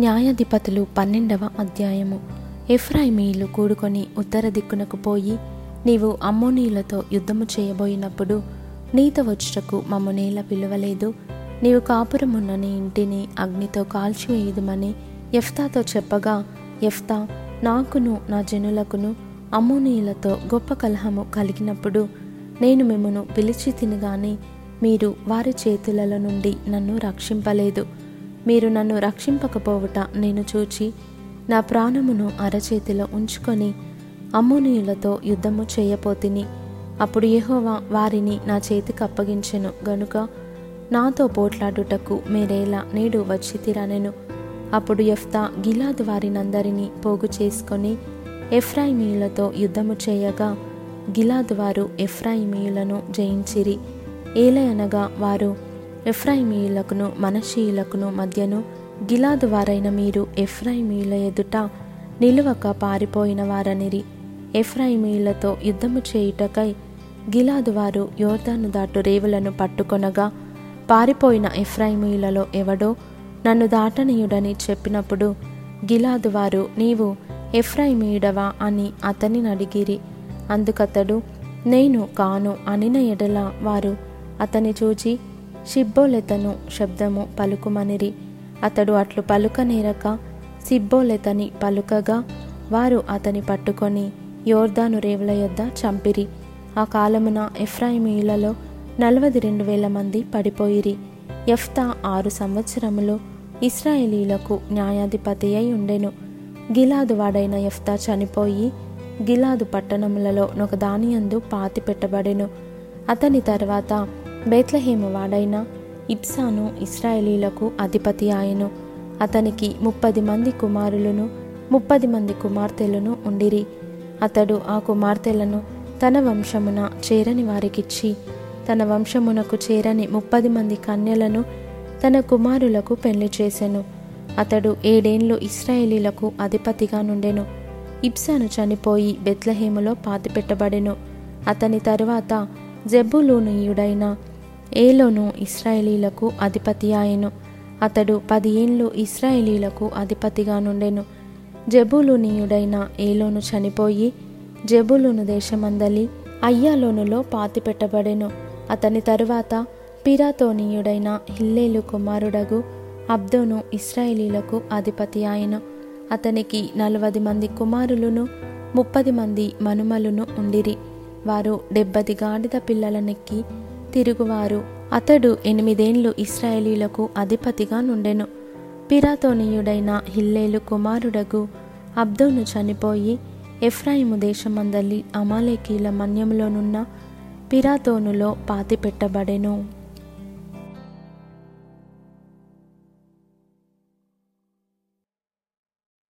న్యాయాధిపతులు పన్నెండవ అధ్యాయము. ఎఫ్రాయిమీయులు కూడుకొని ఉత్తర దిక్కునకు పోయి నీవు అమ్మోనీయులతో యుద్ధము చేయబోయినప్పుడు నీత వచ్చుటకు మమ్ము నేల పిలువలేదు. నీవు కాపురమున్న నీ ఇంటిని అగ్నితో కాల్చివేయుదుమని ఎఫ్తాతో చెప్పగా ఎఫ్తా నాకును నా జనులకును అమ్మోనీయులతో గొప్ప కలహము కలిగినప్పుడు నేను మిమ్మను పిలిచి తినగాని మీరు వారి చేతులలో నుండి నన్ను రక్షింపలేదు. మీరు నన్ను రక్షింపకపోవుట నేను చూచి నా ప్రాణమును అరచేతిలో ఉంచుకొని అమ్మోనీయులతో యుద్ధము చేయపోతిని. అప్పుడు యహోవా వారిని నా చేతికి అప్పగించెను. గనుక నాతో పోట్లాడుటకు మీరేలా నేడు వచ్చి తిరనెను. అప్పుడు ఎఫ్తా గిలాద్ వారినందరినీ పోగు చేసుకొని ఎఫ్రాయిమీయులతో యుద్ధము చేయగా గిలాద్ వారు ఎఫ్రాయిమీయులను జయించిరి. ఏలయనగా వారు ఎఫ్రాయిమీయులకును మనషీయులకును మధ్యను గిలాదు వారైన మీరు ఎఫ్రాయిమీయుల ఎదుట నిలువక పారిపోయిన వారనిరి. ఎఫ్రాయిమీయులతో యుద్ధము చేయుటకై గిలాదు వారు యోర్ధాను దాటు రేవులను పట్టుకొనగా పారిపోయిన ఎఫ్రాయిమీయులలో ఎవడో నన్ను దాటనీయుడని చెప్పినప్పుడు గిలాదు వారు నీవు ఎఫ్రాయిమీయుడవా అని అతనిని అడిగిరి. అందుకతడు నేను కాను అనిన ఎడల వారు అతని చూచి షిబ్బోలెతను శబ్దము పలుకుమనిరి. అతడు అట్లు పలుకనేరక సిబ్బోలెతని పలుకగా వారు అతని పట్టుకొని యోర్దాను రేవుల యొద్ద చంపిరి. ఆ కాలమున ఎఫ్రాయిమీయులలో నలభై రెండు వేల మంది పడిపోయిరి. ఎఫ్తా ఆరు సంవత్సరములు ఇస్రాయేలీలకు న్యాయాధిపతి అయి ఉండెను. గిలాదు వాడైన ఎఫ్తా చనిపోయి గిలాదు పట్టణములలో ఒక దానియందు పాతి పెట్టబడెను అతని తర్వాత బేత్లహేము వాడైన ఇబ్సాను ఇస్రాయేలీలకు అధిపతి ఆయను. అతనికి ముప్పది మంది కుమారులను ముప్పది మంది కుమార్తెలను ఉండిరి. అతడు ఆ కుమార్తెలను తన వంశమున చేరని వారికిచ్చి తన వంశమునకు చేరని ముప్పది మంది కన్యలను తన కుమారులకు పెళ్ళి చేసెను. అతడు ఏడేండ్లు ఇస్రాయేలీలకు అధిపతిగా నుండెను. ఇబ్సాను చనిపోయి బెత్లహేములో పాతిపెట్టబడెను. అతని తరువాత జెబులూనీయుడైన ఏలోను ఇస్రాయేలీలకు అధిపతి ఆయను. అతడు పది ఏండ్లు ఇస్రాయేలీలకు అధిపతిగా నుండెను. జబులునీయుడైన ఏలోను చనిపోయి జబులును దేశమందలి అయ్యాలోనులో పాతిపెట్టబడెను. అతని తరువాత పిరాతోనీయుడైన హిల్లేలు కుమారుడగు అబ్దోను ఇస్రాయేలీలకు అధిపతి ఆయన. అతనికి నలభై మంది కుమారులను ముప్పది మంది మనుమలును ఉండిరి. వారు డెబ్బది గాడిద పిల్లలనెక్కి తిరుగువారు. అతడు ఎనిమిదేండ్లు ఇస్రాయేలీలకు అధిపతిగా నుండెను. పిరాతోనీయుడైన హిల్లేలు కుమారుడగు అబ్దోను చనిపోయి ఎఫ్రాయిము దేశమందలి అమాలేకీల మన్యంలోనున్న పిరాతోనులో పాతిపెట్టబడెను.